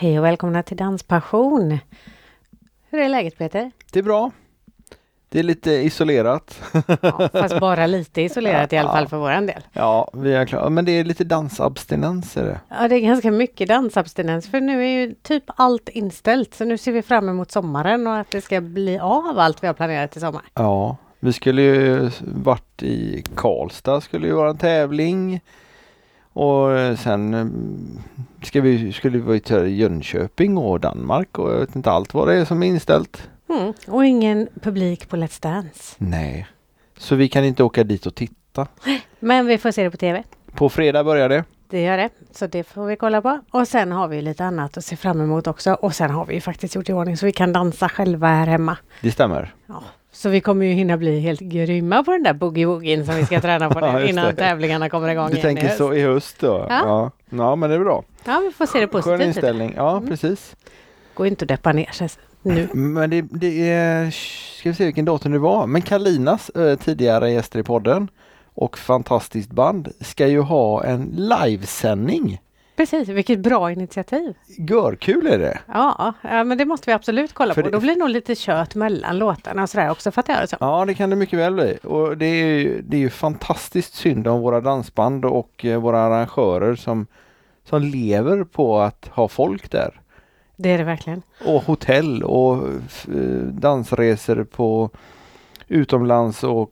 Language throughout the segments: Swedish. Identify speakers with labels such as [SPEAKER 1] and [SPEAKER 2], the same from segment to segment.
[SPEAKER 1] Hej och välkomna till Danspassion. Hur är läget Peter?
[SPEAKER 2] Det är bra. Det är lite isolerat.
[SPEAKER 1] Ja, fast bara lite isolerat i alla fall för våran del.
[SPEAKER 2] Ja, vi är klara. Men det är lite dansabstinens är det.
[SPEAKER 1] Ja, det är ganska mycket dansabstinens för nu är ju typ allt inställt. Så nu ser vi fram emot sommaren och att det ska bli av allt vi har planerat i sommar.
[SPEAKER 2] Ja, vi skulle ju varit i Karlstad, skulle ju vara en tävling. Och sen mm, ska vi, skulle vi till Jönköping och Danmark och jag vet inte allt vad det är som är inställt.
[SPEAKER 1] Mm. Och ingen publik på Let's Dance.
[SPEAKER 2] Nej, så vi kan inte åka dit och titta.
[SPEAKER 1] Men vi får se det på TV.
[SPEAKER 2] På fredag börjar det.
[SPEAKER 1] Det gör det, så det får vi kolla på. Och sen har vi lite annat att se fram emot också. Och sen har vi ju faktiskt gjort i ordning så vi kan dansa själva här hemma.
[SPEAKER 2] Det stämmer.
[SPEAKER 1] Ja, så vi kommer ju hinna bli helt grymma på den där boogie-woogien som vi ska träna på nu innan tävlingarna kommer igång
[SPEAKER 2] Du
[SPEAKER 1] igen i
[SPEAKER 2] tänker
[SPEAKER 1] höst.
[SPEAKER 2] så i höst då?
[SPEAKER 1] Ja.
[SPEAKER 2] Ja, ja men det är bra.
[SPEAKER 1] Ja, vi får se det
[SPEAKER 2] Skön
[SPEAKER 1] positivt.
[SPEAKER 2] inställning. Ja, precis.
[SPEAKER 1] Gå inte och deppa ner sig nu.
[SPEAKER 2] Men det, det är, ska vi se vilken datum det var, men Kalinas eh, tidigare gäster i podden och fantastiskt band ska ju ha en livesändning.
[SPEAKER 1] Precis, vilket bra initiativ.
[SPEAKER 2] Görkul är det!
[SPEAKER 1] Ja, ja, men det måste vi absolut kolla
[SPEAKER 2] För
[SPEAKER 1] på.
[SPEAKER 2] det-
[SPEAKER 1] Då blir det nog lite kött mellan låtarna och sådär också, fattar jag det som.
[SPEAKER 2] Ja det kan det mycket väl bli och det är ju, det är ju fantastiskt synd om våra dansband och eh, våra arrangörer som, som lever på att ha folk där.
[SPEAKER 1] Det är det verkligen.
[SPEAKER 2] Och hotell och eh, dansresor på utomlands och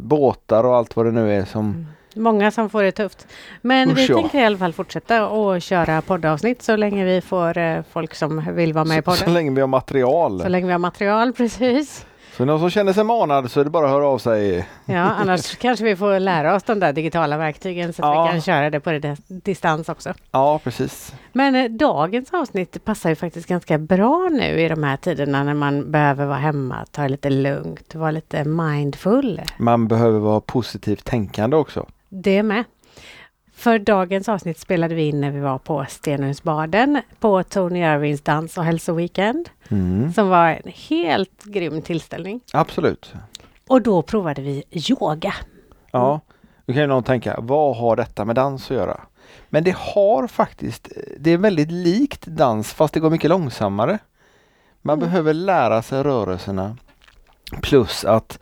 [SPEAKER 2] båtar och allt vad det nu är som
[SPEAKER 1] Många som får det tufft. Men vi
[SPEAKER 2] Usch, ja.
[SPEAKER 1] tänker i alla fall fortsätta och köra poddavsnitt så länge vi får eh, folk som vill vara med i
[SPEAKER 2] så, så
[SPEAKER 1] podden.
[SPEAKER 2] länge vi har material.
[SPEAKER 1] Så länge vi har material, precis.
[SPEAKER 2] Så någon som känner sig manad så är det bara att höra av sig.
[SPEAKER 1] Ja, annars kanske vi får lära oss de där digitala verktygen så att
[SPEAKER 2] Ja.
[SPEAKER 1] vi kan köra det på det distans också.
[SPEAKER 2] Ja, precis.
[SPEAKER 1] Men eh, dagens avsnitt passar ju faktiskt ganska bra nu i de här tiderna när man behöver vara hemma, ta det lite lugnt, vara lite mindful.
[SPEAKER 2] Man behöver vara positivt tänkande också.
[SPEAKER 1] Det med. För dagens avsnitt spelade vi in när vi var på Stenungsbaden på Tony Irvings dans och hälsoweekend
[SPEAKER 2] Mm.
[SPEAKER 1] som var en helt grym tillställning.
[SPEAKER 2] Absolut.
[SPEAKER 1] Och då provade vi yoga.
[SPEAKER 2] Ja, då kan ju någon tänka, vad har detta med dans att göra? Men det har faktiskt, det är väldigt likt dans fast det går mycket långsammare. Man
[SPEAKER 1] Mm.
[SPEAKER 2] behöver lära sig rörelserna. Plus att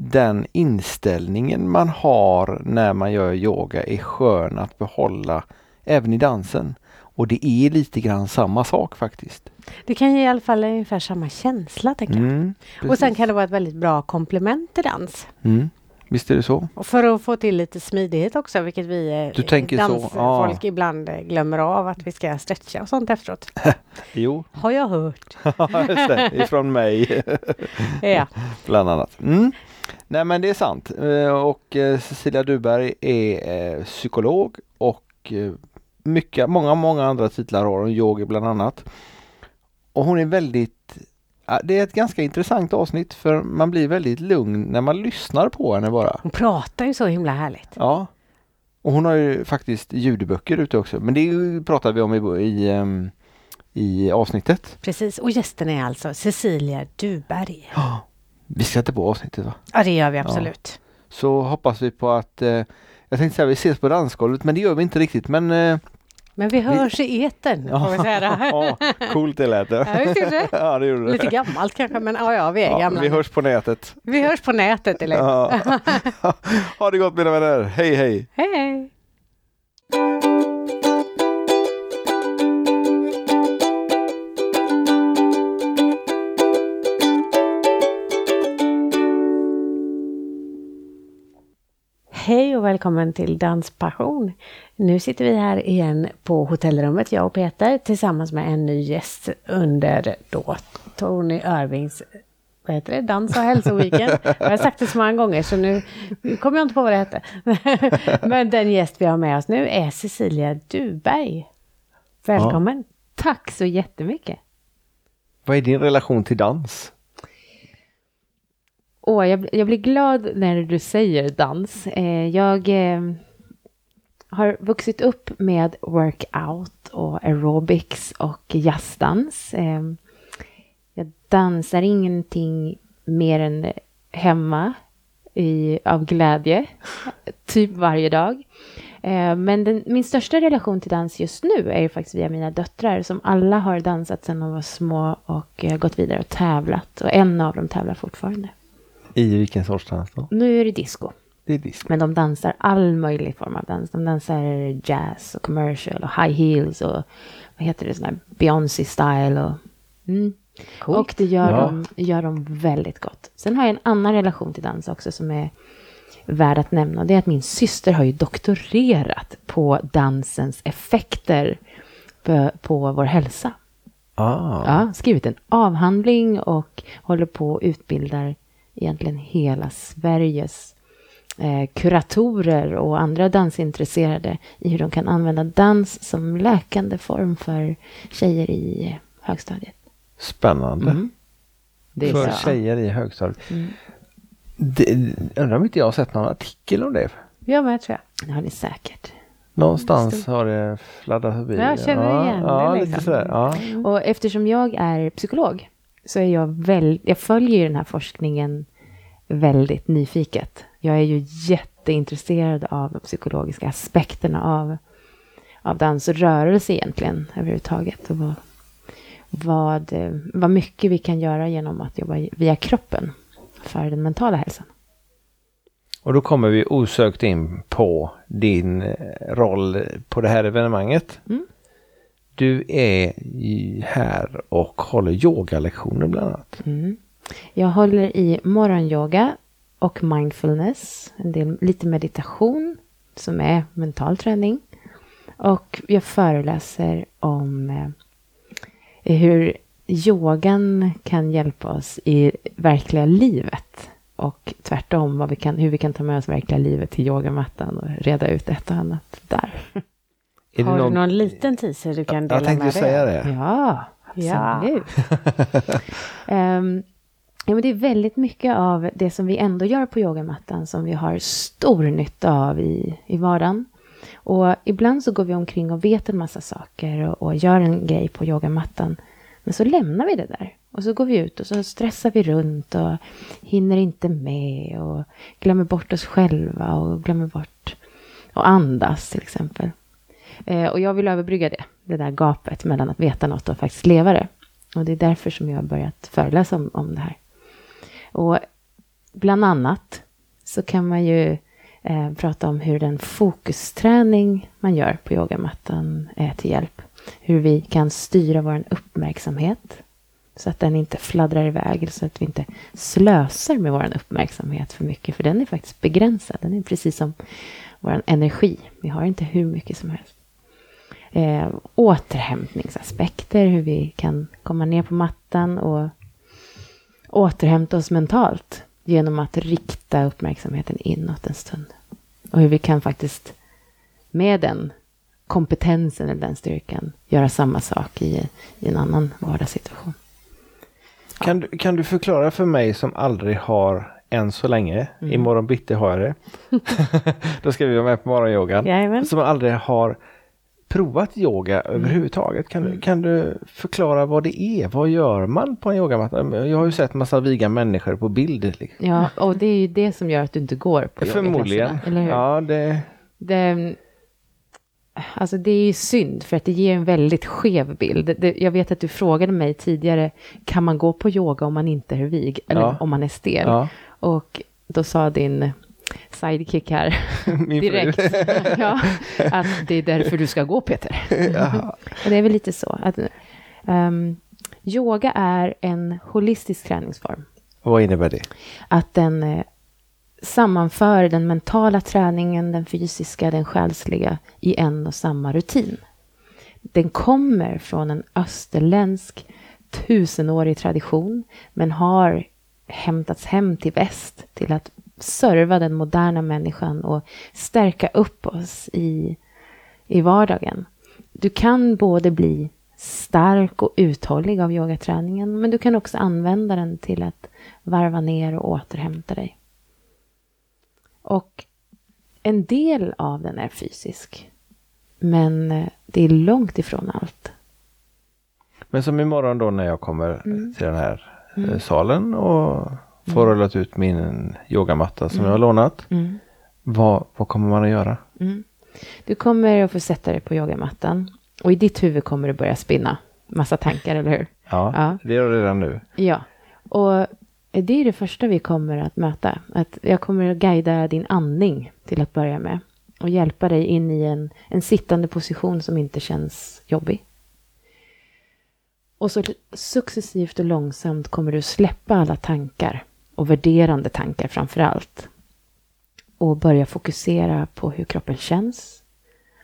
[SPEAKER 2] den inställningen man har när man gör yoga är skön att behålla även i dansen. Och det är lite grann samma sak faktiskt.
[SPEAKER 1] Det kan ge i alla fall ungefär samma känsla tänker jag.
[SPEAKER 2] Mm,
[SPEAKER 1] Och sen kan det vara ett väldigt bra komplement till dans.
[SPEAKER 2] Mm, visst är det så?
[SPEAKER 1] Och för att få till lite smidighet också, vilket vi eh,
[SPEAKER 2] Du tänker
[SPEAKER 1] dansfolk
[SPEAKER 2] ja.
[SPEAKER 1] ibland eh, glömmer av att vi ska stretcha och sånt efteråt.
[SPEAKER 2] Jo,
[SPEAKER 1] Har jag hört.
[SPEAKER 2] just det, ifrån mig.
[SPEAKER 1] Ja.
[SPEAKER 2] Bland annat. Mm. Nej men det är sant. Eh, Och eh, Cecilia Duberg är eh, psykolog och mycket, många, många andra titlar har hon, yogi bland annat. Och hon är väldigt, ja, det är ett ganska intressant avsnitt för man blir väldigt lugn när man lyssnar på henne bara.
[SPEAKER 1] Hon pratar ju så himla härligt.
[SPEAKER 2] Ja. Och hon har ju faktiskt ljudböcker ute också, men det pratar vi om i, i, ehm, i avsnittet.
[SPEAKER 1] Precis, och gästen är alltså Cecilia Duberg.
[SPEAKER 2] Vi inte på avsnittet va?
[SPEAKER 1] Ja, det gör vi absolut.
[SPEAKER 2] så hoppas vi på att eh, jag tänkte säga vi ses på dansgolvet men det gör vi inte riktigt men eh,
[SPEAKER 1] Men vi hörs i etern, får vi säga det.
[SPEAKER 2] ja, coolt det lät det.
[SPEAKER 1] Ja, visst gjorde det?
[SPEAKER 2] ja, det gjorde det.
[SPEAKER 1] Lite gammalt kanske, men ja, ja, vi är
[SPEAKER 2] Ja,
[SPEAKER 1] gamla.
[SPEAKER 2] vi hörs på nätet.
[SPEAKER 1] vi hörs på nätet, eller
[SPEAKER 2] Ja. ha det gott mina vänner. Hej hej!
[SPEAKER 1] Hej, hej! Hej och välkommen till Danspassion. Nu sitter vi här igen på hotellrummet, jag och Peter, tillsammans med en ny gäst under då Tony Irvings vad heter det? Dans och hälsoweekend. Jag har sagt det så många gånger så nu kommer jag inte på vad det hette. Men den gäst vi har med oss nu är Cecilia Duberg. Välkommen!
[SPEAKER 3] Tack så jättemycket.
[SPEAKER 2] Vad är din relation till dans?
[SPEAKER 3] Åh, jag, jag blir glad när du säger dans. Eh, jag eh, har vuxit upp med workout och aerobics och jazzdans. Eh, jag dansar ingenting mer än hemma i, av glädje, typ varje dag. Eh, men den, min största relation till dans just nu är ju faktiskt via mina döttrar som alla har dansat sedan de var små och eh, gått vidare och tävlat. Och en av dem tävlar fortfarande.
[SPEAKER 2] I vilken sorts dans då?
[SPEAKER 3] Nu är det disco.
[SPEAKER 2] Det är disco.
[SPEAKER 3] Men de dansar all möjlig form av dans. De dansar jazz och commercial och high heels och vad heter det, sån här Beyoncé style och... Mm.
[SPEAKER 1] Coolt.
[SPEAKER 3] Och det gör,
[SPEAKER 2] Ja.
[SPEAKER 3] de, gör de väldigt gott. Sen har jag en annan relation till dans också som är värd att nämna. Det är att min syster har ju doktorerat på dansens effekter på, på vår hälsa.
[SPEAKER 2] Ah.
[SPEAKER 3] Ja, skrivit en avhandling och håller på och utbildar egentligen hela Sveriges eh, kuratorer och andra dansintresserade i hur de kan använda dans som läkande form för tjejer i eh, högstadiet.
[SPEAKER 2] Spännande.
[SPEAKER 3] Mm. Det är
[SPEAKER 2] För
[SPEAKER 3] så.
[SPEAKER 2] tjejer i högstadiet.
[SPEAKER 3] Mm.
[SPEAKER 2] Det, undrar om inte jag har sett någon artikel om det.
[SPEAKER 1] Ja, men jag tror jag.
[SPEAKER 3] Det har ni säkert.
[SPEAKER 2] Någonstans har det fladdat förbi.
[SPEAKER 1] Jag känner igen det
[SPEAKER 2] ja,
[SPEAKER 1] liksom.
[SPEAKER 2] lite sådär. Ja.
[SPEAKER 3] Och eftersom jag är psykolog så är jag väl, jag följer ju den här forskningen väldigt nyfiket. Jag är ju jätteintresserad av de psykologiska aspekterna av, av dans och rörelse egentligen överhuvudtaget. Och vad, vad, vad mycket vi kan göra genom att jobba via kroppen för den mentala hälsan.
[SPEAKER 2] Och då kommer vi osökt in på din eh, roll på det här evenemanget.
[SPEAKER 3] Mm.
[SPEAKER 2] Du är här och håller yogalektioner bland annat.
[SPEAKER 3] Mm. Jag håller i morgonyoga och mindfulness, en del, lite meditation som är mental träning. Och jag föreläser om eh, hur yogan kan hjälpa oss i verkliga livet. Och tvärtom, vad vi kan, hur vi kan ta med oss verkliga livet till yogamattan och reda ut ett och annat där.
[SPEAKER 2] Är
[SPEAKER 1] Har
[SPEAKER 2] det
[SPEAKER 1] du någon liten teaser du kan dela
[SPEAKER 2] Jag tänkte
[SPEAKER 1] med dig
[SPEAKER 2] säga det.
[SPEAKER 3] Ja,
[SPEAKER 1] Ja.
[SPEAKER 3] absolut. Ehm, ja, men det är väldigt mycket av det som vi ändå gör på yogamattan som vi har stor nytta av i, i vardagen. Och ibland så går vi omkring och vet en massa saker och, och gör en grej på yogamattan. Men så lämnar vi det där. Och så går vi ut och så stressar vi runt och hinner inte med och glömmer bort oss själva och glömmer bort att andas till exempel. Eh, och jag vill överbrygga det, det där gapet mellan att veta något och faktiskt leva det. Och det är därför som jag har börjat föreläsa om, om det här. Och bland annat så kan man ju eh, prata om hur den fokusträning man gör på yogamattan är till hjälp. Hur vi kan styra vår uppmärksamhet så att den inte fladdrar iväg, så att vi inte slösar med vår uppmärksamhet för mycket, för den är faktiskt begränsad. Den är precis som vår energi. Vi har inte hur mycket som helst. Eh, återhämtningsaspekter, hur vi kan komma ner på mattan och återhämta oss mentalt genom att rikta uppmärksamheten inåt en stund. Och hur vi kan faktiskt med den kompetensen eller den styrkan göra samma sak i, i en annan vardagssituation.
[SPEAKER 2] Kan, du, kan du förklara för mig som aldrig har än så länge,
[SPEAKER 3] Mm.
[SPEAKER 2] imorgon bitti har jag det. Då ska vi vara med på morgonyogan.
[SPEAKER 1] Jajamän.
[SPEAKER 2] Som aldrig har provat yoga
[SPEAKER 3] Mm.
[SPEAKER 2] överhuvudtaget. Kan, du, kan du förklara vad det är? Vad gör man på en yogamatta? Jag har ju sett massa viga människor på bild. Liksom.
[SPEAKER 3] Ja, och det är ju det som gör att du inte går på
[SPEAKER 2] Förmodligen.
[SPEAKER 3] yogaklasserna, Eller hur?
[SPEAKER 2] Ja, det,
[SPEAKER 3] Det, alltså det är ju synd för att det ger en väldigt skev bild. Det, jag vet att du frågade mig tidigare, kan man gå på yoga om man inte är vig? Eller
[SPEAKER 2] Ja.
[SPEAKER 3] om man är stel?
[SPEAKER 2] ja.
[SPEAKER 3] Och då sa din sidekick här direkt ja, att det är därför du ska gå Peter. Och det är väl lite så. Att, ehm, yoga är en holistisk träningsform.
[SPEAKER 2] Vad innebär det?
[SPEAKER 3] Att den eh, sammanför den mentala träningen, den fysiska, den själsliga i en och samma rutin. Den kommer från en österländsk tusenårig tradition men har hämtats hem till väst till att serva den moderna människan och stärka upp oss i, i vardagen. Du kan både bli stark och uthållig av yogaträningen men du kan också använda den till att varva ner och återhämta dig. Och en del av den är fysisk. Men eh, det är långt ifrån allt.
[SPEAKER 2] Men som imorgon då när jag kommer
[SPEAKER 3] Mm.
[SPEAKER 2] till den här eh, salen och får rullat ut min yogamatta som jag har lånat.
[SPEAKER 3] Mm.
[SPEAKER 2] Vad, vad kommer man att göra?
[SPEAKER 3] Mm. Du kommer att få sätta dig på yogamattan och i ditt huvud kommer det börja spinna massa tankar, eller hur?
[SPEAKER 2] Ja,
[SPEAKER 3] Ja.
[SPEAKER 2] det gör det redan nu.
[SPEAKER 3] Ja, och det är det första vi kommer att möta. Att jag kommer att guida din andning till att börja med och hjälpa dig in i en, en sittande position som inte känns jobbig. Och så successivt och långsamt kommer du släppa alla tankar och värderande tankar framför allt. Och börja fokusera på hur kroppen känns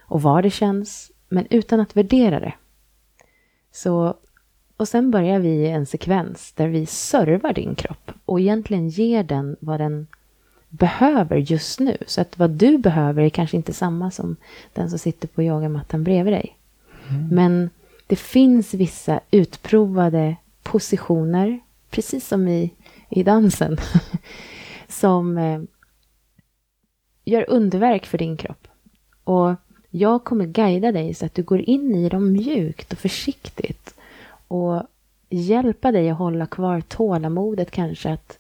[SPEAKER 3] och var det känns, men utan att värdera det. Så och sen börjar vi i en sekvens där vi servar din kropp och egentligen ger den vad den behöver just nu. Så att vad du behöver är kanske inte samma som den som sitter på yogamattan bredvid dig. Men det finns vissa utprovade positioner, precis som i, i dansen, som eh, gör underverk för din kropp. Och jag kommer guida dig så att du går in i dem mjukt och försiktigt och hjälpa dig att hålla kvar tålamodet kanske att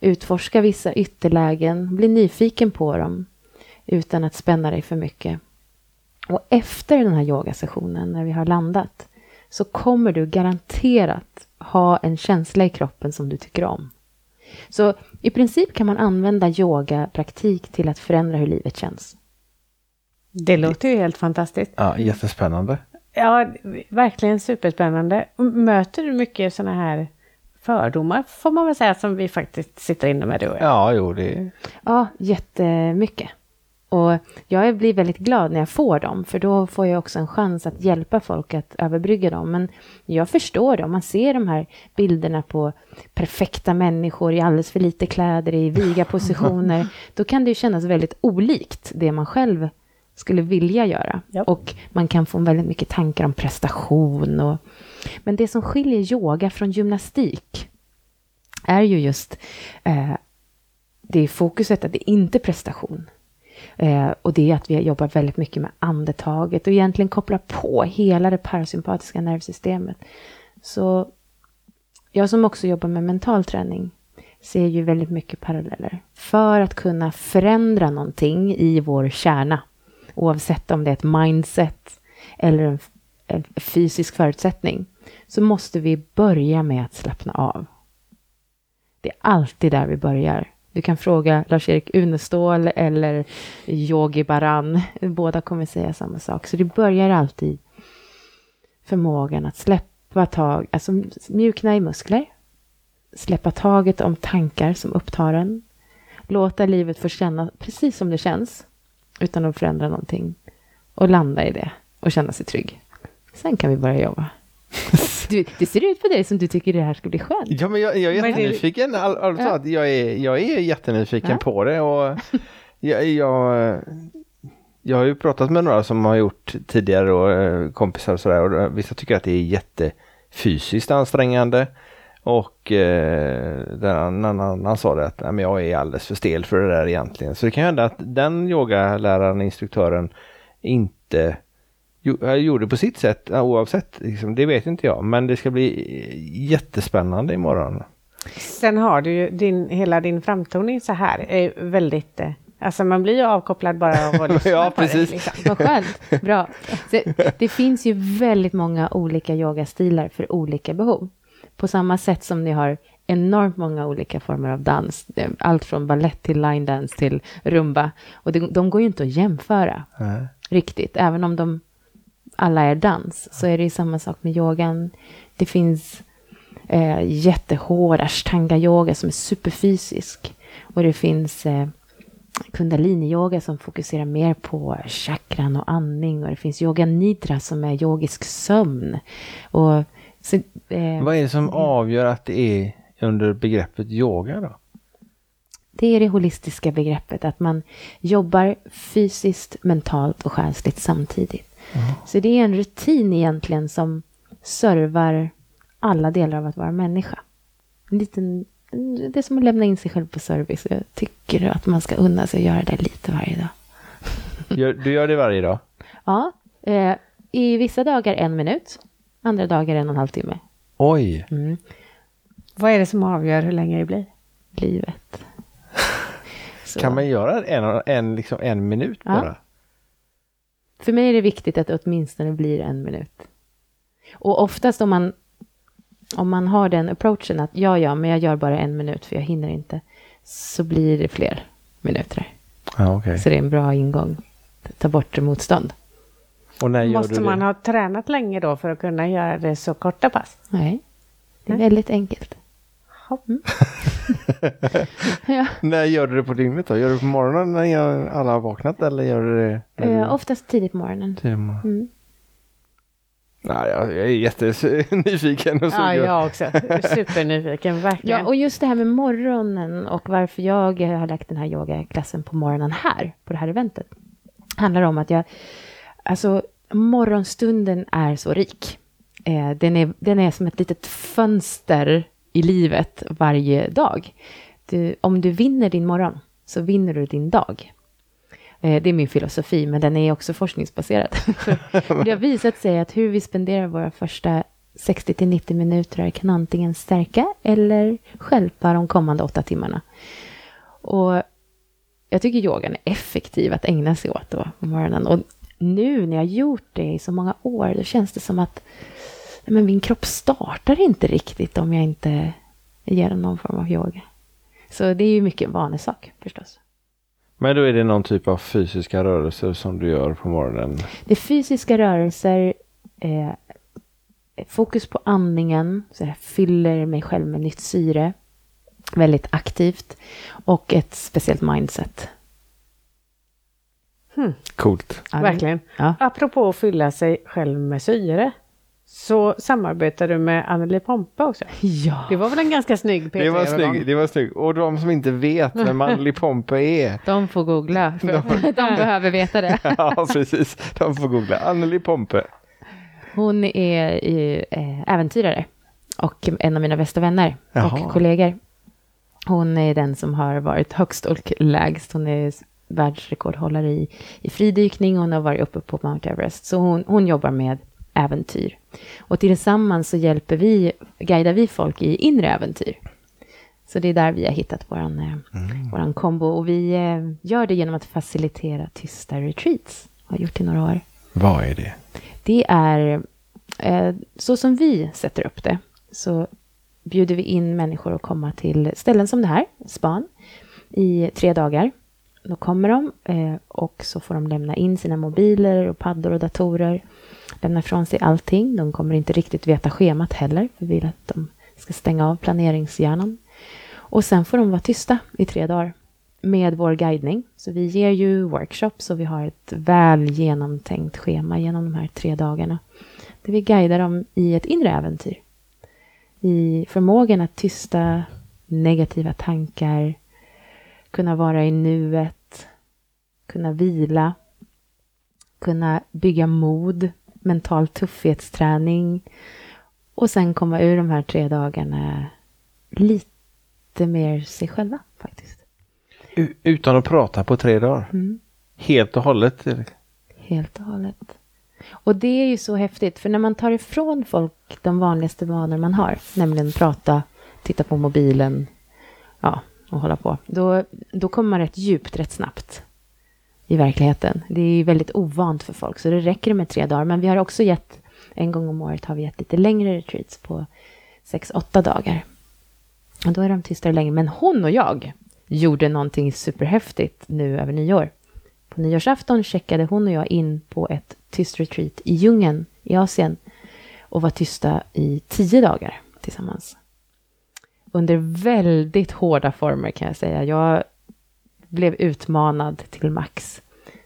[SPEAKER 3] utforska vissa ytterlägen, bli nyfiken på dem utan att spänna dig för mycket. Och efter den här yogasessionen, när vi har landat, så kommer du garanterat ha en känsla i kroppen som du tycker om. Så i princip kan man använda yogapraktik till att förändra hur livet känns.
[SPEAKER 1] Det låter ju helt fantastiskt.
[SPEAKER 2] Ja, jättespännande.
[SPEAKER 1] Ja, verkligen superspännande. Möter du mycket sådana här fördomar, får man väl säga, som vi faktiskt sitter inne med du och jag?
[SPEAKER 2] Ja, jo, det
[SPEAKER 3] Ja, jättemycket. Och jag blir väldigt glad när jag får dem, för då får jag också en chans att hjälpa folk att överbrygga dem. Men jag förstår det, om man ser de här bilderna på perfekta människor i alldeles för lite kläder, i viga positioner, då kan det ju kännas väldigt olikt det man själv skulle vilja göra.
[SPEAKER 1] Ja.
[SPEAKER 3] Och man kan få väldigt mycket tankar om prestation. Och, men det som skiljer yoga från gymnastik är ju just eh, det fokuset att det är inte prestation. Eh, och det är att vi jobbar väldigt mycket med andetaget och egentligen kopplar på hela det parasympatiska nervsystemet. Så jag som också jobbar med mental träning ser ju väldigt mycket paralleller. För att kunna förändra någonting i vår kärna, oavsett om det är ett mindset eller en, en fysisk förutsättning, så måste vi börja med att slappna av. Det är alltid där vi börjar. Du kan fråga Lars-Erik Unestål eller Yogi Baran. Båda kommer säga samma sak. Så det börjar alltid förmågan att släppa tag, alltså mjukna i muskler. Släppa taget om tankar som upptar en. Låta livet få känna precis som det känns. Utan att förändra någonting. Och landa i det. Och känna sig trygg. Sen kan vi börja jobba. Du, det ser ut på dig som du tycker det här ska bli skönt.
[SPEAKER 2] Ja, men jag, jag är jättenyfiken. All, all,
[SPEAKER 3] Ja.
[SPEAKER 2] att jag, är, jag är jättenyfiken
[SPEAKER 3] Ja.
[SPEAKER 2] på det. Och jag, jag, jag har ju pratat med några som har gjort tidigare och eh, kompisar och sådär. Och vissa tycker att det är jättefysiskt ansträngande. Och eh, den annan, annan sa det att Nej, men jag är alldeles för stel för det där egentligen. Så det kan hända att den yogaläraren, instruktören, inte gjorde på sitt sätt oavsett. Liksom, det vet inte jag. Men det ska bli eh, jättespännande imorgon.
[SPEAKER 1] Sen har du ju din, hela din framtoning så här, är väldigt... eh, Alltså man blir ju avkopplad bara av att lyssna
[SPEAKER 2] Ja,
[SPEAKER 1] på
[SPEAKER 2] precis.
[SPEAKER 1] dig. Liksom.
[SPEAKER 3] Vad skönt. Bra. Så, det finns ju väldigt många olika yogastilar för olika behov. På samma sätt som ni har enormt många olika former av dans. Allt från ballett till line dance till rumba. Och det, de går ju inte att jämföra
[SPEAKER 2] Nej.
[SPEAKER 3] riktigt. Även om de alla är dans så är det ju samma sak med yogan. Det finns eh, jättehård ashtanga-yoga som är superfysisk. Och det finns eh, kundalini-yoga som fokuserar mer på chakran och andning. Och det finns yoga nidra som är yogisk sömn. Och, så, eh,
[SPEAKER 2] Vad är det som avgör att det är under begreppet yoga då?
[SPEAKER 3] Det är det holistiska begreppet, att man jobbar fysiskt, mentalt och själsligt samtidigt. Så det är en rutin egentligen som servar alla delar av att vara människa. En liten, det är som att lämna in sig själv på service. Jag tycker att man ska unna sig att göra det lite varje dag.
[SPEAKER 2] Gör, du gör det varje dag?
[SPEAKER 3] Ja, eh, i vissa dagar en minut, andra dagar en och en halv timme.
[SPEAKER 2] Oj!
[SPEAKER 3] Mm.
[SPEAKER 1] Vad är det som avgör hur länge det blir?
[SPEAKER 3] Livet.
[SPEAKER 2] Kan man göra en, en, liksom en minut
[SPEAKER 3] Ja. För mig är det viktigt att det åtminstone blir en minut. Och oftast om man, om man har den approachen att ja, ja, men jag gör bara en minut för jag hinner inte, så blir det fler minuter.
[SPEAKER 2] Ja, okay.
[SPEAKER 3] Så det är en bra ingång. Ta bort motstånd.
[SPEAKER 2] Och när gör
[SPEAKER 1] Måste
[SPEAKER 2] du
[SPEAKER 1] man
[SPEAKER 2] det?
[SPEAKER 1] ha tränat länge då för att kunna göra det så korta pass?
[SPEAKER 3] Nej, det är
[SPEAKER 1] Nej.
[SPEAKER 3] väldigt enkelt. Mm. ja.
[SPEAKER 2] När gör du det på dygnet då? Gör du det på morgonen när jag- alla har vaknat eller gör du det?
[SPEAKER 3] Eh, oftast tidigt på morgonen.
[SPEAKER 2] Tidigt på morgonen?
[SPEAKER 3] Mm.
[SPEAKER 2] Nej, jag, jag är jättenyfiken och
[SPEAKER 1] Ja, jag också. Supernyfiken, verkligen.
[SPEAKER 3] Ja, och just det här med morgonen och varför jag har lagt den här yogaklassen på morgonen här, på det här eventet, handlar om att jag, alltså morgonstunden är så rik. Eh, den, är, den är som ett litet fönster i livet varje dag. Du, om du vinner din morgon, så vinner du din dag. Eh, det är min filosofi, men den är också forskningsbaserad. det har visat sig att hur vi spenderar våra första 60 till 90 minuter kan antingen stärka eller stjälpa de kommande åtta timmarna. Och jag tycker yogan är effektiv att ägna sig åt då på morgonen. Och nu när jag gjort det i så många år, då känns det som att men min kropp startar inte riktigt om jag inte ger den någon form av yoga. Så det är ju mycket en vanesak förstås.
[SPEAKER 2] Men då är det någon typ av fysiska rörelser som du gör på morgonen?
[SPEAKER 3] Det är fysiska rörelser, eh, fokus på andningen, så jag fyller mig själv med nytt syre, väldigt aktivt, och ett speciellt mindset.
[SPEAKER 2] Coolt.
[SPEAKER 1] Verkligen.
[SPEAKER 3] Ja.
[SPEAKER 1] Apropå att fylla sig själv med syre, så samarbetar du med Anneli Pompe också.
[SPEAKER 3] Ja.
[SPEAKER 1] Det var väl en ganska snygg
[SPEAKER 2] Det var snygg, det var snygg. Och de som inte vet vem Anneli Pompe är.
[SPEAKER 3] De får googla, för de behöver veta det.
[SPEAKER 2] Ja, precis. De får googla. Anneli Pompe.
[SPEAKER 3] Hon är ju, eh, äventyrare och en av mina bästa vänner
[SPEAKER 2] Jaha.
[SPEAKER 3] och kollegor. Hon är den som har varit högst och lägst. Hon är världsrekordhållare i, i fridykning. Hon har varit uppe på Mount Everest. Så hon, hon jobbar med äventyr. Och tillsammans så hjälper vi, guidar vi folk i inre äventyr. Så det är där vi har hittat våran, eh, våran kombo. Och vi eh, gör det genom att facilitera tysta retreats. Har gjort i några år.
[SPEAKER 2] Vad är det?
[SPEAKER 3] Det är eh, så som vi sätter upp det. Så bjuder vi in människor att komma till ställen som det här, span, i tre dagar. Då kommer de eh, och så får de lämna in sina mobiler och paddor och datorer. Lämna ifrån sig allting. De kommer inte riktigt veta schemat heller. Vi vill att de ska stänga av planeringshjärnan. Och sen får de vara tysta i tre dagar med vår guidning. Så vi ger ju workshops och vi har ett väl genomtänkt schema genom de här tre dagarna. Där vi guidar dem i ett inre äventyr. I förmågan att tysta negativa tankar, kunna vara i nuet, kunna vila, kunna bygga mod, mental tuffhetsträning och sen komma ur de här tre dagarna lite mer sig själva faktiskt.
[SPEAKER 2] Utan att prata på tre dagar?
[SPEAKER 3] Mm.
[SPEAKER 2] Helt och hållet?
[SPEAKER 3] Helt och hållet. Och det är ju så häftigt, för när man tar ifrån folk de vanligaste vanor man har, nämligen prata, titta på mobilen, ja, och hålla på, då, då kommer man rätt djupt rätt snabbt i verkligheten. Det är ju väldigt ovant för folk, så det räcker med tre dagar. Men vi har också gett, en gång om året har vi gett lite längre retreats på sex, åtta dagar. Och då är de tystare längre. Men hon och jag gjorde någonting superhäftigt nu över nyår. På nyårsafton checkade hon och jag in på ett tyst retreat i djungeln i Asien och var tysta i tio dagar tillsammans. Under väldigt hårda former kan jag säga. Jag blev utmanad till max.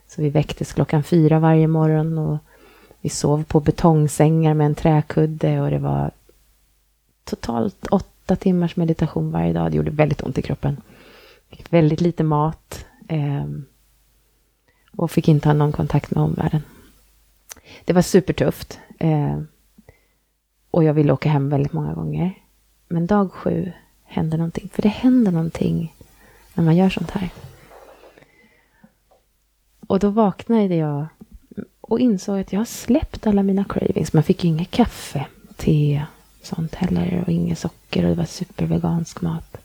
[SPEAKER 3] Så vi väcktes klockan fyra varje morgon och vi sov på betongsängar med en träkudde och det var totalt åtta timmars meditation varje dag. Det gjorde väldigt ont i kroppen. Fick väldigt lite mat. Eh, och fick inte ha någon kontakt med omvärlden. Det var supertufft. Eh, och jag ville åka hem väldigt många gånger. Men dag sju händer någonting. För det händer någonting när man gör sånt här. Och då vaknade jag och insåg att jag har släppt alla mina cravings. Man fick ju inget kaffe, te, sånt heller och inget socker och det var supervegansk mat.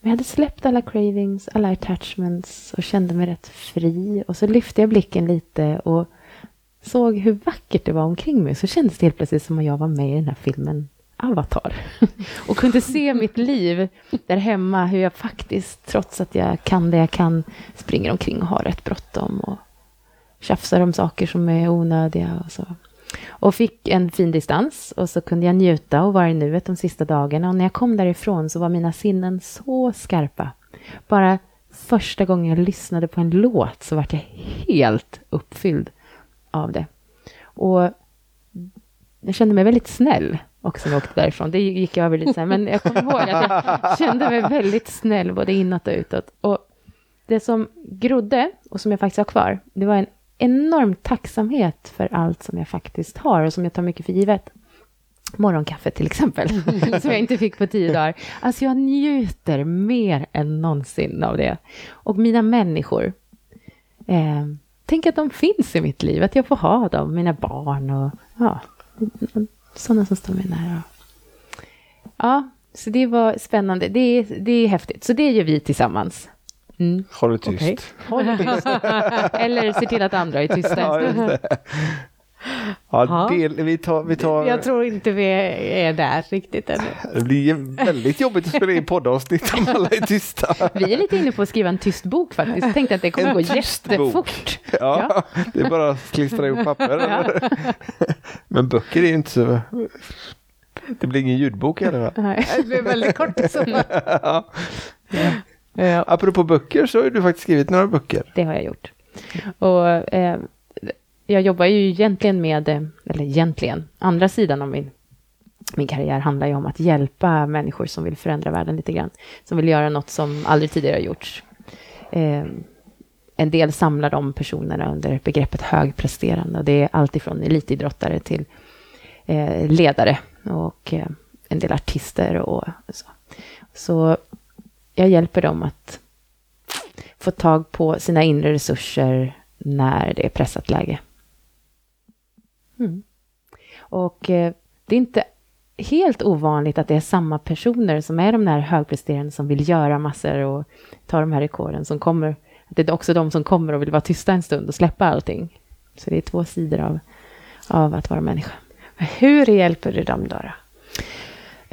[SPEAKER 3] Men jag hade släppt alla cravings, alla attachments och kände mig rätt fri. Och så lyfte jag blicken lite och såg hur vackert det var omkring mig. Så kändes det helt plötsligt som att jag var med i den här filmen Avatar. och kunde se mitt liv där hemma, hur jag faktiskt, trots att jag kan det jag kan, springer omkring och har rätt bråttom och tjafsar om saker som är onödiga och så. Och fick en fin distans och så kunde jag njuta och vara i nuet de sista dagarna. Och när jag kom därifrån så var mina sinnen så skarpa. Bara första gången jag lyssnade på en låt så vart jag helt uppfylld av det. Och jag kände mig väldigt snäll och sen jag åkte därifrån. Det gick över lite sen, men jag kommer ihåg att jag kände mig väldigt snäll både inåt och utåt. Och det som grodde och som jag faktiskt har kvar, det var en enorm tacksamhet för allt som jag faktiskt har och som jag tar mycket för givet. Morgonkaffe till exempel, som jag inte fick på tio dagar. Alltså jag njuter mer än någonsin av det. Och mina människor. Eh, tänk att de finns i mitt liv, att jag får ha dem, mina barn och ja, sådana som står mig nära. Ja, så det var spännande. Det är, det är häftigt. Så det gör vi tillsammans.
[SPEAKER 2] Mm. Håll det tyst. Okay.
[SPEAKER 3] Håll det tyst. Eller se till att andra är tysta.
[SPEAKER 2] Ja, Ja, del, vi tar, vi tar...
[SPEAKER 1] Jag tror inte vi är där riktigt ännu.
[SPEAKER 2] Det blir väldigt jobbigt att spela in poddavsnitt om alla är tysta.
[SPEAKER 3] Vi är lite inne på att skriva en tyst bok faktiskt. Jag tänkte att det kommer en gå jättefort.
[SPEAKER 2] Ja, ja, det är bara att klistra ihop papper. Ja. Men böcker är inte så... Det blir ingen ljudbok i alla
[SPEAKER 1] fall. Nej, det blir väldigt kort. Så. ja.
[SPEAKER 2] Ja. Apropå böcker så har du faktiskt skrivit några böcker.
[SPEAKER 3] Det har jag gjort. Och eh, jag jobbar ju egentligen med, eh, eller egentligen, andra sidan av min, min karriär handlar ju om att hjälpa människor som vill förändra världen lite grann. Som vill göra något som aldrig tidigare har gjorts. Eh, en del samlar de personerna under begreppet högpresterande. Och det är alltifrån elitidrottare till eh, ledare och eh, en del artister och så. Så jag hjälper dem att få tag på sina inre resurser när det är pressat läge. Mm. Och eh, det är inte helt ovanligt att det är samma personer som är de där högpresterande som vill göra massor och ta de här rekorden som kommer. Det är också de som kommer och vill vara tysta en stund och släppa allting. Så det är två sidor av, av att vara människa.
[SPEAKER 1] Hur hjälper du dem då?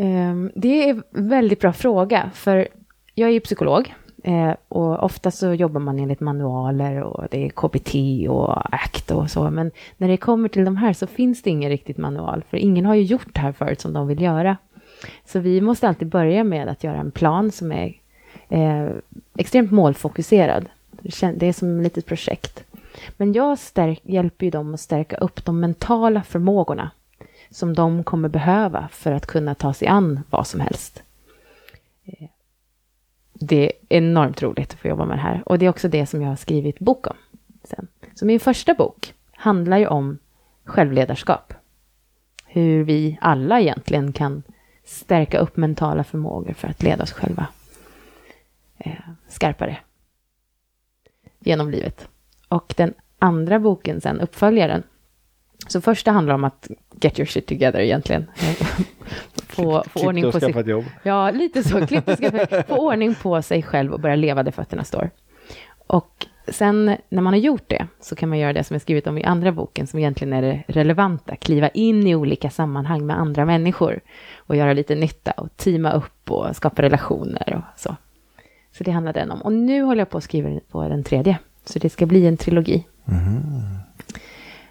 [SPEAKER 3] Um, det är en väldigt bra fråga, för jag är ju psykolog eh, och ofta så jobbar man enligt manualer och det är KBT och ACT och så. Men när det kommer till de här så finns det ingen riktigt manual, för ingen har ju gjort det här förut som de vill göra. Så vi måste alltid börja med att göra en plan som är eh, extremt målfokuserad. Det är som ett litet projekt. Men jag stärk, hjälper ju dem att stärka upp de mentala förmågorna som de kommer behöva för att kunna ta sig an vad som helst. Eh, det är enormt roligt att få jobba med det här. Och det är också det som jag har skrivit bok om. Sen. Så min första bok handlar ju om självledarskap. Hur vi alla egentligen kan stärka upp mentala förmågor för att leda oss själva eh, skarpare genom livet. Och den andra boken sen, uppföljaren, så första handlar om att get your shit together egentligen.
[SPEAKER 2] få, få ordning på sig. jobb.
[SPEAKER 3] Ja, lite så. Klippt och få ordning på sig själv och börja leva där fötterna står. Och sen när man har gjort det så kan man göra det som jag skrivit om i andra boken som egentligen är det relevanta. Kliva in i olika sammanhang med andra människor och göra lite nytta och teama upp och skapa relationer och så. Så det handlar den om. Och nu håller jag på att skriva på den tredje. Så det ska bli en trilogi. Mm.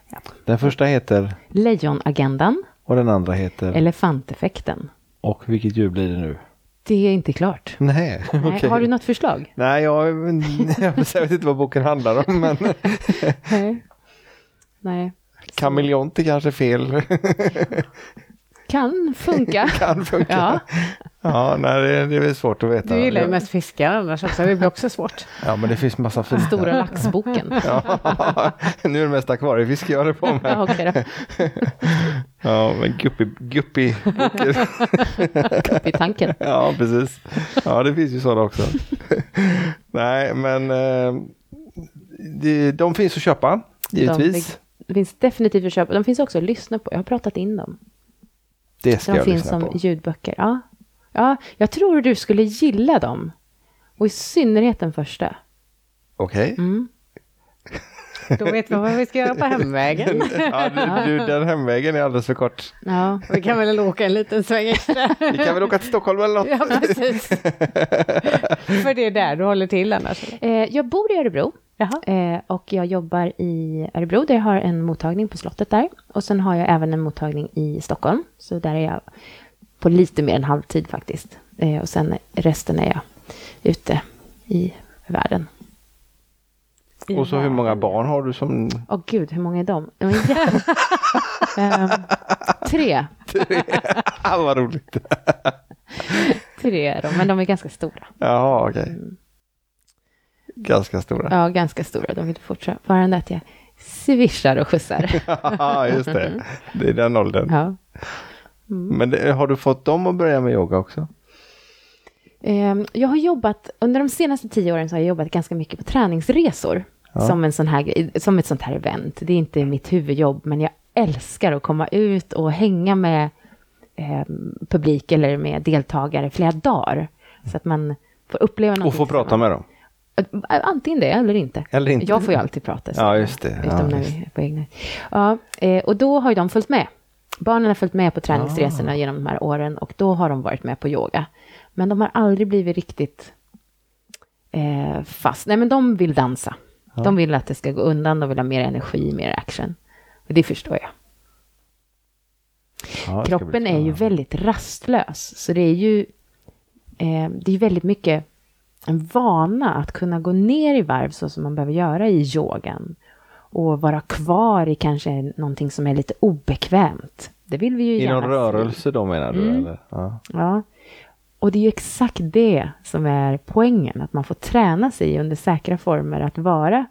[SPEAKER 2] Ja. Den första heter?
[SPEAKER 3] Lejonagendan.
[SPEAKER 2] Och den andra heter?
[SPEAKER 3] Elefanteffekten.
[SPEAKER 2] Och vilket djur blir det nu?
[SPEAKER 3] Det är inte klart.
[SPEAKER 2] Nej,
[SPEAKER 3] Nej okay. Har du något förslag?
[SPEAKER 2] Nej, jag, jag, vet inte vad boken handlar om. Men
[SPEAKER 3] Nej. Nej.
[SPEAKER 2] Kameleont är kanske fel.
[SPEAKER 3] Kan funka.
[SPEAKER 2] kan funka. Ja. Ja, nej, det, det är svårt att veta.
[SPEAKER 1] Du gillar ju mest fiska annars också, det blir också svårt.
[SPEAKER 2] Ja, men det finns massa fina.
[SPEAKER 3] Stora laxboken.
[SPEAKER 2] ja, nu är det mest akvariefiske jag håller på med.
[SPEAKER 3] Ja, okay
[SPEAKER 2] ja, men guppy, guppy
[SPEAKER 3] Guppy-tanken.
[SPEAKER 2] ja, precis. Ja, det finns ju sådana också. nej, men eh, de, de finns att köpa, givetvis.
[SPEAKER 3] De finns definitivt att köpa. De finns också att lyssna på. Jag har pratat in dem.
[SPEAKER 2] Det ska
[SPEAKER 3] de
[SPEAKER 2] jag
[SPEAKER 3] finns som
[SPEAKER 2] på.
[SPEAKER 3] ljudböcker. Ja. ja, jag tror du skulle gilla dem. Och i synnerhet den första.
[SPEAKER 2] Okej.
[SPEAKER 3] Mm.
[SPEAKER 1] Då vet vi vad vi ska göra på hemvägen.
[SPEAKER 2] Ja, du, du, den hemvägen är alldeles för kort.
[SPEAKER 3] Ja.
[SPEAKER 1] Vi kan väl åka en liten sväng extra.
[SPEAKER 2] Vi kan väl åka till Stockholm eller något?
[SPEAKER 1] Ja, precis. För det är där du håller till annars.
[SPEAKER 3] Eh, jag bor i Örebro. Eh, och jag jobbar i Örebro där jag har en mottagning på slottet där. Och sen har jag även en mottagning i Stockholm. Så där är jag på lite mer än halvtid faktiskt. Eh, och sen resten är jag ute i världen.
[SPEAKER 2] Och så hur många barn har du som...
[SPEAKER 3] Åh gud, hur många är de? Ehm, tre.
[SPEAKER 2] Ah, vad roligt.
[SPEAKER 3] Tre är de, men de är ganska stora.
[SPEAKER 2] Jaha, okej. Ganska stora.
[SPEAKER 3] Ja, ganska stora. De vill fortfarande att jag swishar och skjutsar.
[SPEAKER 2] Ja, just det. Det är den åldern.
[SPEAKER 3] Ja.
[SPEAKER 2] Men det, har du fått dem att börja med yoga också?
[SPEAKER 3] Ehm, Jag har jobbat, under de senaste tio åren så har jag jobbat ganska mycket på träningsresor. Som, en sån här, som ett sånt här event. Det är inte mitt huvudjobb, men jag älskar att komma ut och hänga med ehm, publik eller med deltagare flera dagar. Så att man får uppleva något.
[SPEAKER 2] Och få prata med dem?
[SPEAKER 3] Antingen det eller inte.
[SPEAKER 2] Eller inte.
[SPEAKER 3] Jag får ju alltid prata. så-
[SPEAKER 2] Ja, just det.
[SPEAKER 3] Utom
[SPEAKER 2] Ja,
[SPEAKER 3] när vi är på egna. Ja, eh, och då har ju de följt med. Barnen har följt med på träningsresorna genom de här åren och då har de varit med på yoga. Men de har aldrig blivit riktigt eh, fast. Nej, men de vill dansa. De vill att det ska gå undan, de vill ha mer energi, mer action. Och det förstår jag.
[SPEAKER 2] Ja,
[SPEAKER 3] Kroppen är ju väldigt rastlös, så det är ju eh, det är väldigt mycket en vana att kunna gå ner i varv så som man behöver göra i yogan och vara kvar i kanske någonting som är lite obekvämt. Det vill vi ju
[SPEAKER 2] I
[SPEAKER 3] gärna.
[SPEAKER 2] någon rörelse då menar du?
[SPEAKER 3] Mm.
[SPEAKER 2] Eller? Ja.
[SPEAKER 3] Ja. Och det är ju exakt det som är poängen, att man får träna sig under säkra former att vara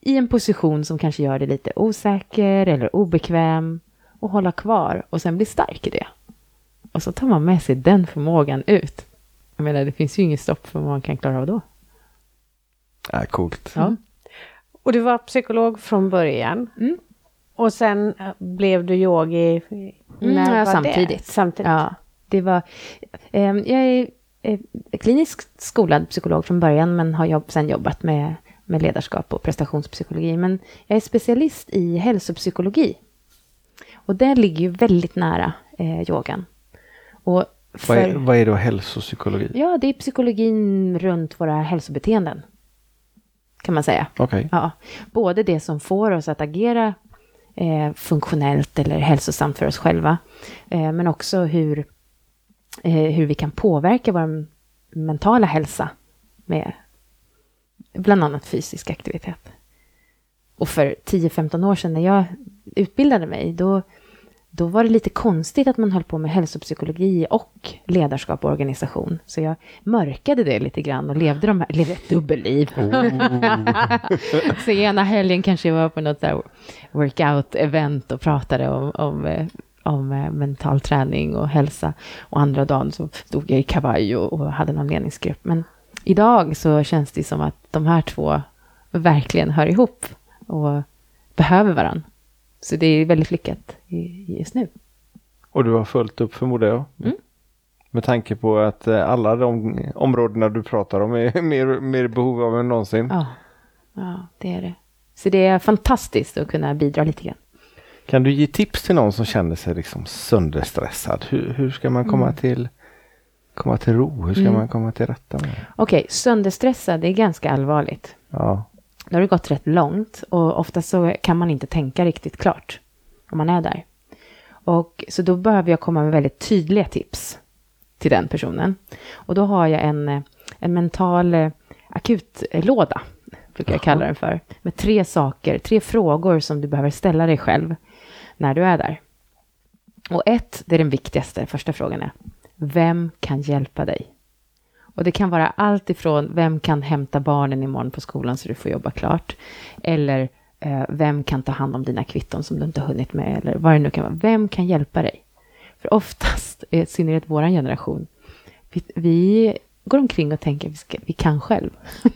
[SPEAKER 3] i en position som kanske gör dig lite osäker eller obekväm och hålla kvar och sen bli stark i det. Och så tar man med sig den förmågan ut. Jag menar, det finns ju inget stopp för vad man kan klara av då.
[SPEAKER 2] Ja, coolt.
[SPEAKER 3] Ja.
[SPEAKER 1] Och du var psykolog från början.
[SPEAKER 3] Mm.
[SPEAKER 1] Och sen eh, blev du yogi.
[SPEAKER 3] Mm,
[SPEAKER 1] När
[SPEAKER 3] ja,
[SPEAKER 1] var
[SPEAKER 3] samtidigt.
[SPEAKER 1] Det? Samtidigt.
[SPEAKER 3] Ja, det var... Eh, jag är eh, kliniskt skolad psykolog från början, men har jobb, sen jobbat med, med ledarskap och prestationspsykologi. Men jag är specialist i hälsopsykologi. Och det ligger ju väldigt nära eh, yogan. Och för,
[SPEAKER 2] Vad, är, vad är då hälsopsykologi?
[SPEAKER 3] Ja, det är psykologin runt våra hälsobeteenden. Kan man säga.
[SPEAKER 2] Okej.
[SPEAKER 3] Ja, både det som får oss att agera eh, funktionellt eller hälsosamt för oss själva, eh, men också hur, eh, hur vi kan påverka vår mentala hälsa med bland annat fysisk aktivitet. Och för 10-15 år sedan när jag utbildade mig, då, då var det lite konstigt att man höll på med hälsopsykologi och ledarskap och organisation. Så jag mörkade det lite grann och levde, de här, levde ett dubbelliv. så ena helgen kanske jag var på något workout-event och pratade om, om, eh, om eh, mental träning och hälsa. Och andra dagen så stod jag i kavaj och, och hade någon ledningsgrupp. Men idag så känns det som att de här två verkligen hör ihop och behöver varandra. Så det är väldigt lyckat just nu.
[SPEAKER 2] Och du har följt upp förmodar jag?
[SPEAKER 3] Mm.
[SPEAKER 2] Med tanke på att eh, alla de områdena du pratar om är mer, mer behov av än någonsin.
[SPEAKER 3] Ja. ja, det är det. Så det är fantastiskt att kunna bidra lite grann.
[SPEAKER 2] Kan du ge tips till någon som känner sig liksom sönderstressad? Hur, hur ska man komma till komma till ro? Hur ska
[SPEAKER 3] Mm.
[SPEAKER 2] man komma till rätta med det?
[SPEAKER 3] Okej, sönderstressad, det är ganska allvarligt.
[SPEAKER 2] Ja,
[SPEAKER 3] Då har det gått rätt långt och ofta så kan man inte tänka riktigt klart om man är där. Och så då behöver jag komma med väldigt tydliga tips till den personen. Och då har jag en, en mental eh, akutlåda, brukar jag kalla den för, med tre saker, tre frågor som du behöver ställa dig själv när du är där. Och ett, det är den viktigaste, första frågan är, vem kan hjälpa dig? Och det kan vara allt ifrån vem kan hämta barnen imorgon på skolan så du får jobba klart. Eller eh, vem kan ta hand om dina kvitton som du inte hunnit med. Eller vad det nu kan vara. Vem kan hjälpa dig? För oftast, i synnerhet vår generation, vi, vi går omkring och tänker vi, ska, vi kan själv.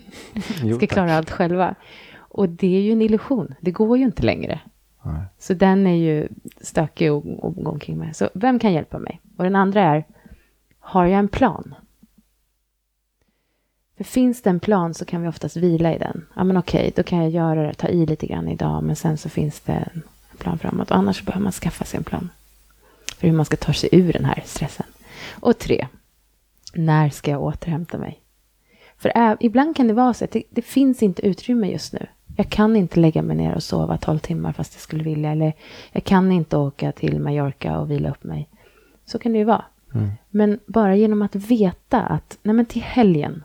[SPEAKER 3] Vi ska klara allt själva. Och det är ju en illusion. Det går ju inte längre.
[SPEAKER 2] Nej.
[SPEAKER 3] Så den är ju stökig att gå omkring med. Så vem kan hjälpa mig? Och den andra är, har jag en plan? För finns det en plan så kan vi oftast vila i den. Ja men okej, då kan jag göra det, ta i lite grann idag, men sen så finns det en plan framåt. Och annars behöver man skaffa sig en plan. För hur man ska ta sig ur den här stressen. Och tre, när ska jag återhämta mig? För ibland kan det vara så att det, det finns inte utrymme just nu. Jag kan inte lägga mig ner och sova 12 timmar fast jag skulle vilja. Eller jag kan inte åka till Mallorca och vila upp mig. Så kan det ju vara. Men bara genom att veta att nej men till helgen,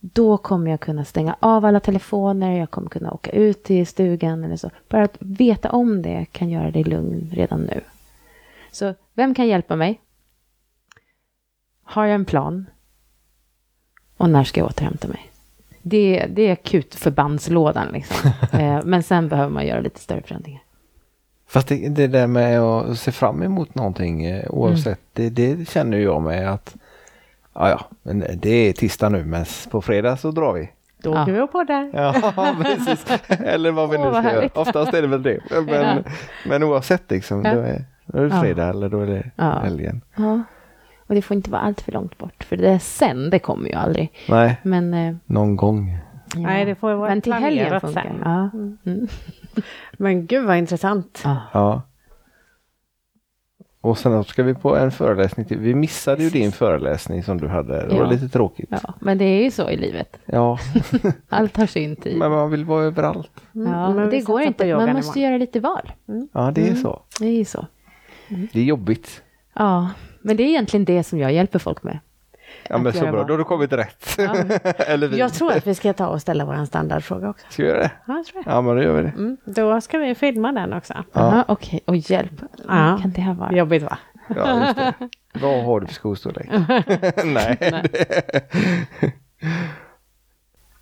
[SPEAKER 3] då kommer jag kunna stänga av alla telefoner, jag kommer kunna åka ut till stugan eller så. Bara att veta om det kan göra dig lugn redan nu. Så vem kan hjälpa mig? Har jag en plan? Och när ska jag återhämta mig? Det, det är akut förbandslådan liksom. Eh, Men sen behöver man göra lite större förändringar.
[SPEAKER 2] Fast det, det där med att se fram emot någonting eh, oavsett, det, det känner jag med att ja, ja, men det är tisdag nu men på fredag så drar vi.
[SPEAKER 1] Då
[SPEAKER 3] Ja.
[SPEAKER 1] åker vi på där.
[SPEAKER 2] Ja, precis. Eller vad vi nu ska göra. Oftast är det väl det. Men,
[SPEAKER 3] Ja.
[SPEAKER 2] men oavsett liksom,
[SPEAKER 3] Ja.
[SPEAKER 2] då, är, då är det
[SPEAKER 3] Ja.
[SPEAKER 2] fredag eller då är det
[SPEAKER 3] Ja.
[SPEAKER 2] helgen.
[SPEAKER 3] Ja. Och det får inte vara allt för långt bort, för det sen, det kommer ju aldrig.
[SPEAKER 2] Nej,
[SPEAKER 3] Men, eh,
[SPEAKER 2] någon gång.
[SPEAKER 3] ja.
[SPEAKER 1] Nej, det får vara
[SPEAKER 3] Men till helgen
[SPEAKER 1] planerat
[SPEAKER 3] funkar.
[SPEAKER 1] sen.
[SPEAKER 3] Ja. Mm.
[SPEAKER 1] Men gud vad intressant.
[SPEAKER 3] Ja.
[SPEAKER 2] Ja. Och sen ska vi på en föreläsning till. Vi missade ju din föreläsning som du hade. Det var
[SPEAKER 3] Ja.
[SPEAKER 2] lite tråkigt.
[SPEAKER 3] ja, men det är ju så i livet.
[SPEAKER 2] Ja,
[SPEAKER 3] Allt har sin tid.
[SPEAKER 2] men man vill vara överallt.
[SPEAKER 3] Ja,
[SPEAKER 1] Mm, men vi
[SPEAKER 3] det går inte. Man måste
[SPEAKER 1] imorgon.
[SPEAKER 3] göra lite val.
[SPEAKER 2] Ja, det är så.
[SPEAKER 3] Det är ju så.
[SPEAKER 2] Det är jobbigt.
[SPEAKER 3] Ja, men det är egentligen det som jag hjälper folk med.
[SPEAKER 2] Ja, men så bra. Då har du kommit rätt. eller vi.
[SPEAKER 1] Jag tror att vi ska ta och ställa vår standardfråga också.
[SPEAKER 2] Ska vi göra det?
[SPEAKER 1] Ja, tror jag.
[SPEAKER 2] Ja, men då gör vi det.
[SPEAKER 1] Mm, då ska vi filma den också.
[SPEAKER 3] Ja. Okej, och hjälp.
[SPEAKER 1] Ja.
[SPEAKER 3] Kan det här vara?
[SPEAKER 1] Jobbigt va?
[SPEAKER 2] Ja, just det. Vad har du för skostorlek? Nej.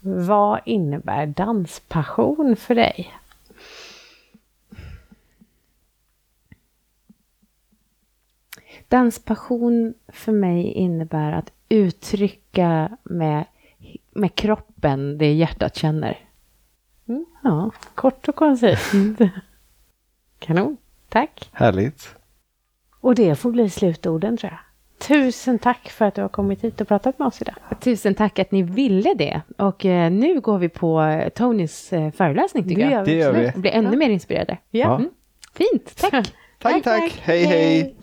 [SPEAKER 1] Vad innebär danspassion för dig?
[SPEAKER 3] Danspassion för mig innebär att uttrycka med, med kroppen det hjärtat känner.
[SPEAKER 1] Mm.
[SPEAKER 3] Ja.
[SPEAKER 1] Kort och koncist. Kanon. Tack.
[SPEAKER 2] Härligt.
[SPEAKER 1] Och det får bli slutorden tror jag. Tusen tack för att du har kommit hit och pratat med oss idag.
[SPEAKER 3] Tusen tack att ni ville det. Och eh, nu går vi på eh, Tonys eh, föreläsning tycker
[SPEAKER 1] Det
[SPEAKER 3] jag.
[SPEAKER 1] gör vi.
[SPEAKER 2] Det gör vi.
[SPEAKER 3] Blir ännu mer inspirerade.
[SPEAKER 1] Ja.
[SPEAKER 3] Mm. Fint, tack.
[SPEAKER 2] Tack, tack. Hej, hej.